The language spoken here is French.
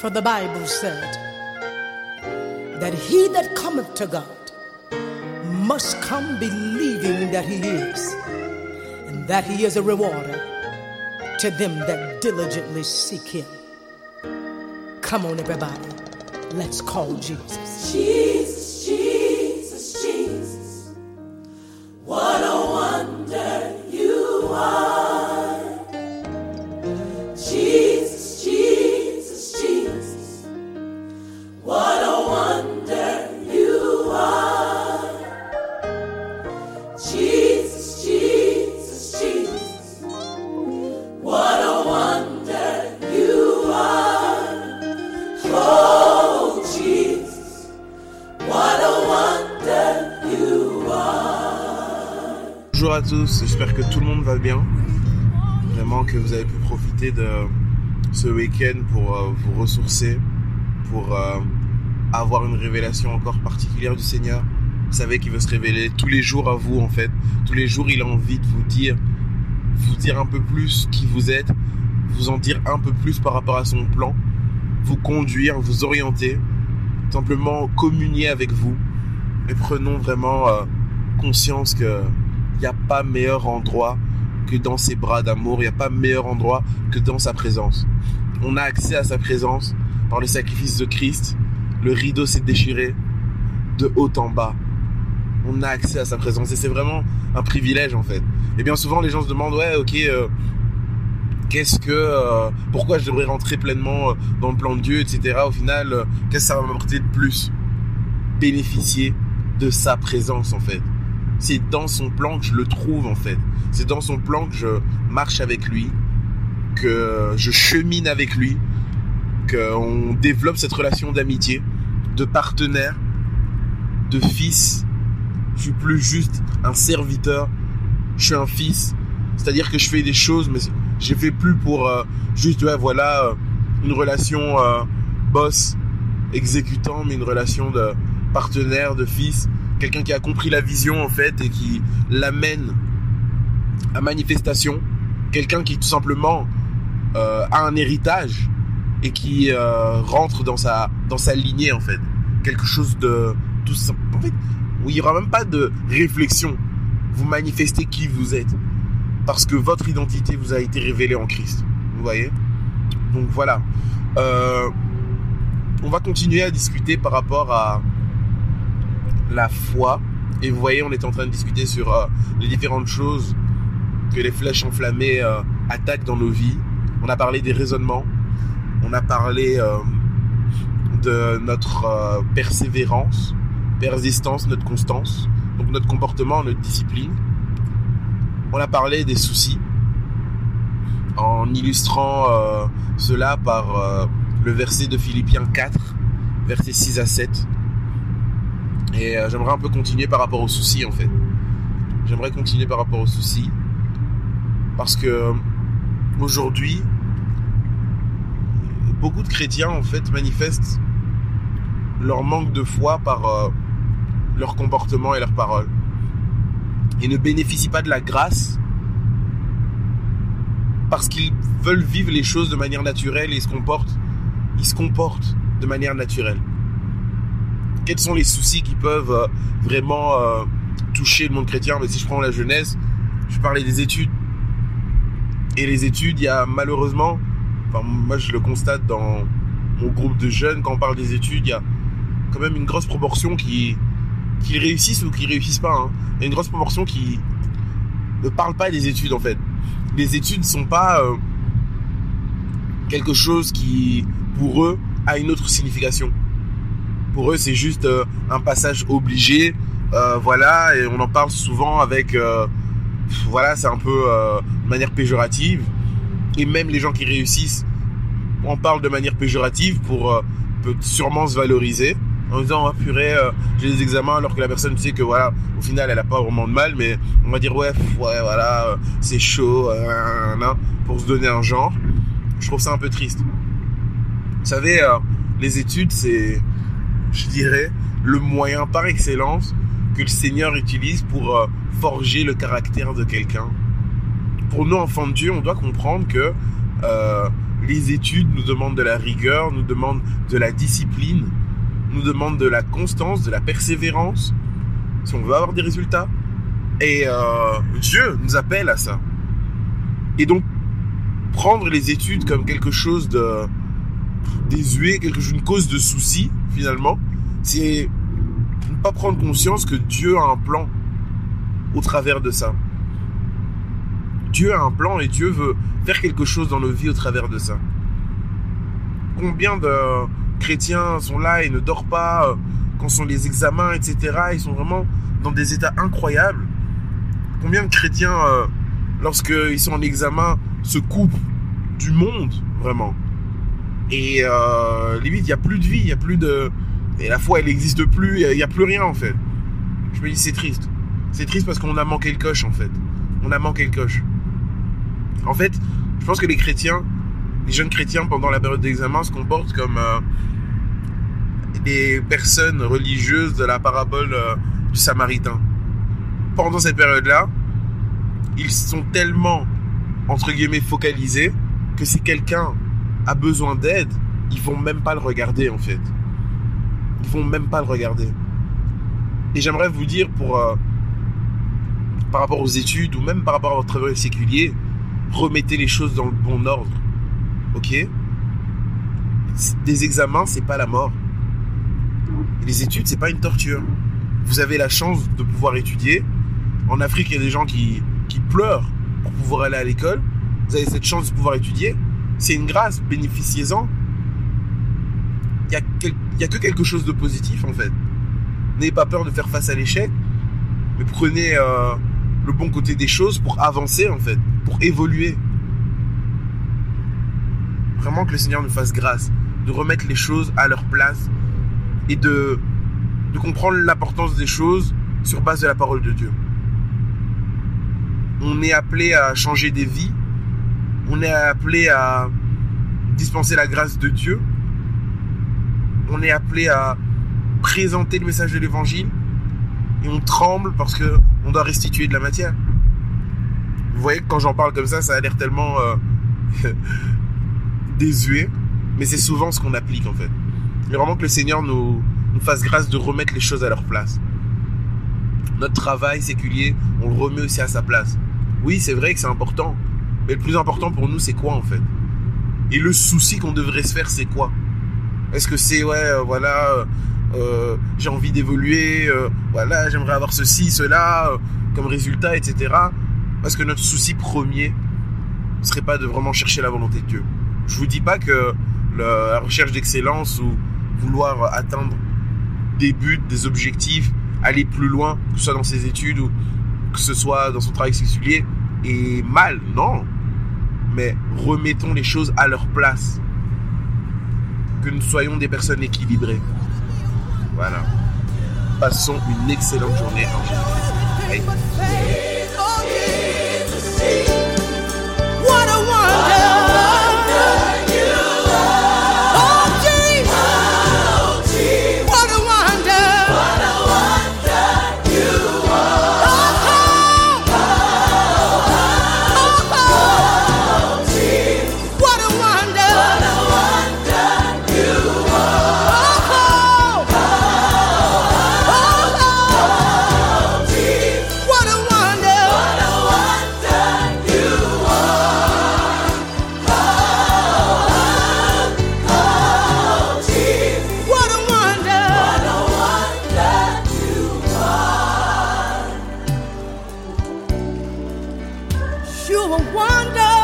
For the Bible said that he that cometh to God must come believing that he is, and that he is a rewarder to them that diligently seek him. Come on, everybody. Let's call Jesus. Jesus, Bonjour à tous, j'espère que tout le monde va bien. Vraiment que vous avez pu profiter de ce week-end pour euh, vous ressourcer, pour euh, avoir une révélation encore particulière du Seigneur. Vous savez qu'il veut se révéler tous les jours à vous en fait. Tous les jours il a envie de vous dire, vous dire un peu plus qui vous êtes, vous en dire un peu plus par rapport à son plan, vous conduire, vous orienter, simplement communier avec vous. Et prenons vraiment euh, conscience que n'y a pas meilleur endroit que dans ses bras d'amour, il n'y a pas meilleur endroit que dans sa présence. On a accès à sa présence par le sacrifice de Christ. Le rideau s'est déchiré de haut en bas. On a accès à sa présence et c'est vraiment un privilège en fait. Et bien souvent les gens se demandent ouais ok euh, qu'est-ce que euh, pourquoi je devrais rentrer pleinement euh, dans le plan de Dieu etc. Au final qu'est-ce que ça va m'apporter de plus? Bénéficier de sa présence en fait c'est dans son plan que je le trouve en fait. C'est dans son plan que je marche avec lui, que je chemine avec lui, qu'on développe cette relation d'amitié, de partenaire, de fils. Je suis plus juste un serviteur, je suis un fils. C'est-à-dire que je fais des choses, mais je fais plus pour euh, juste, ouais, voilà, euh, une relation euh, boss exécutant, mais une relation de partenaire, de fils quelqu'un qui a compris la vision en fait et qui l'amène à manifestation, quelqu'un qui tout simplement euh, a un héritage et qui euh, rentre dans sa dans sa lignée en fait, quelque chose de tout simple. En fait, où il y aura même pas de réflexion. Vous manifestez qui vous êtes parce que votre identité vous a été révélée en Christ. Vous voyez? Donc voilà. Euh, on va continuer à discuter par rapport à la foi. Et vous voyez, on est en train de discuter sur euh, les différentes choses que les flèches enflammées euh, attaquent dans nos vies. On a parlé des raisonnements. On a parlé euh, de notre persévérance, persistance, notre constance. Donc notre comportement, notre discipline. On a parlé des soucis. En illustrant cela par le verset de Philippiens 4, versets 6 à 7. Et euh, j'aimerais un peu continuer par rapport aux soucis en fait. J'aimerais continuer par rapport aux soucis. Parce que euh, aujourd'hui, beaucoup de chrétiens en fait manifestent leur manque de foi par euh, leur comportement et leurs paroles. Et ne bénéficient pas de la grâce parce qu'ils veulent vivre les choses de manière naturelle et se comportent, ils se comportent de manière naturelle quels sont les soucis qui peuvent euh, vraiment euh, toucher le monde chrétien Mais si je prends la jeunesse, je parlais des études. Et les études, il y a malheureusement, moi je le constate dans mon groupe de jeunes, quand on parle des études, il y a quand même une grosse proportion qui, qui réussissent ou qui réussissent pas. hein. Il y a une grosse proportion qui ne parle pas des études en fait. Les études sont pas euh, quelque chose qui, pour eux, a une autre signification. Pour eux, c'est juste euh, un passage obligé. Euh, voilà, et on en parle souvent avec. euh, voilà, c'est un peu de manière péjorative. Et même les gens qui réussissent en parlent de manière péjorative pour sûrement se valoriser. En disant, oh, purée, euh, j'ai des examens, alors que la personne sait que voilà, au final, elle a pas vraiment de mal, mais on va dire, ouais, ouais, voilà, c'est chaud, euh, pour se donner un genre. Je trouve ça un peu triste. Vous savez, les études, c'est, je dirais, le moyen par excellence que le Seigneur utilise pour euh, forger le caractère de quelqu'un. Pour nous, enfants de Dieu, on doit comprendre que euh, les études nous demandent de la rigueur, nous demandent de la discipline, nous demandent de la constance, de la persévérance, si on veut avoir des résultats. Et euh, Dieu nous appelle à ça. Et donc, prendre les études comme quelque chose de désuet, quelque une cause de souci, finalement, c'est ne pas prendre conscience que Dieu a un plan au travers de ça. Dieu a un plan et Dieu veut faire quelque chose dans nos vies au travers de ça. Combien de chrétiens sont là et ne dorment pas euh, quand sont les examens, etc. Ils sont vraiment dans des états incroyables. Combien de chrétiens, euh, lorsqu'ils sont en examen, se coupent du monde, vraiment? Et euh, limite, il n'y a plus de vie, il n'y a plus de... Et la foi, elle n'existe plus, il n'y a plus rien, en fait. Je me dis, c'est triste. C'est triste parce qu'on a manqué le coche, en fait. On a manqué le coche. En fait, je pense que les chrétiens, les jeunes chrétiens, pendant la période d'examen, se comportent comme euh, des personnes religieuses de la parabole euh, du Samaritain. Pendant cette période-là, ils sont tellement, entre guillemets, focalisés que si quelqu'un a besoin d'aide, ils vont même pas le regarder, en fait. Ils vont même pas le regarder. Et j'aimerais vous dire pour... euh, par rapport aux études ou même par rapport à votre travail séculier, remettez les choses dans le bon ordre. Ok? Des examens, c'est pas la mort. Les études, c'est pas une torture. Vous avez la chance de pouvoir étudier. En Afrique, il y a des gens qui, qui pleurent pour pouvoir aller à l'école. Vous avez cette chance de pouvoir étudier. C'est une grâce, bénéficiez-en. Il n'y a, y a que quelque chose de positif en fait. N'ayez pas peur de faire face à l'échec, mais prenez euh, le bon côté des choses pour avancer en fait, pour évoluer. Vraiment que le Seigneur nous fasse grâce, de remettre les choses à leur place et de, de comprendre l'importance des choses sur base de la parole de Dieu. On est appelé à changer des vies, on est appelé à dispenser la grâce de Dieu, on est appelé à présenter le message de l'évangile et on tremble parce que on doit restituer de la matière. Vous voyez quand j'en parle comme ça, ça a l'air tellement euh, désuet, mais c'est souvent ce qu'on applique en fait. Et vraiment que le Seigneur nous, nous fasse grâce de remettre les choses à leur place. Notre travail séculier, on le remet aussi à sa place. Oui, c'est vrai que c'est important, mais le plus important pour nous, c'est quoi en fait? Et le souci qu'on devrait se faire, c'est quoi? Est-ce que c'est, ouais, euh, voilà, euh, euh, j'ai envie d'évoluer, voilà, j'aimerais avoir ceci, cela, comme résultat, etc. Parce que notre souci premier ne serait pas de vraiment chercher la volonté de Dieu. Je vous dis pas que la recherche d'excellence ou vouloir atteindre des buts, des objectifs, aller plus loin, que ce soit dans ses études ou que ce soit dans son travail sexuel, est mal, non. Remettons les choses à leur place. Que nous soyons des personnes équilibrées. Voilà. Passons une excellente journée en. you a wonder.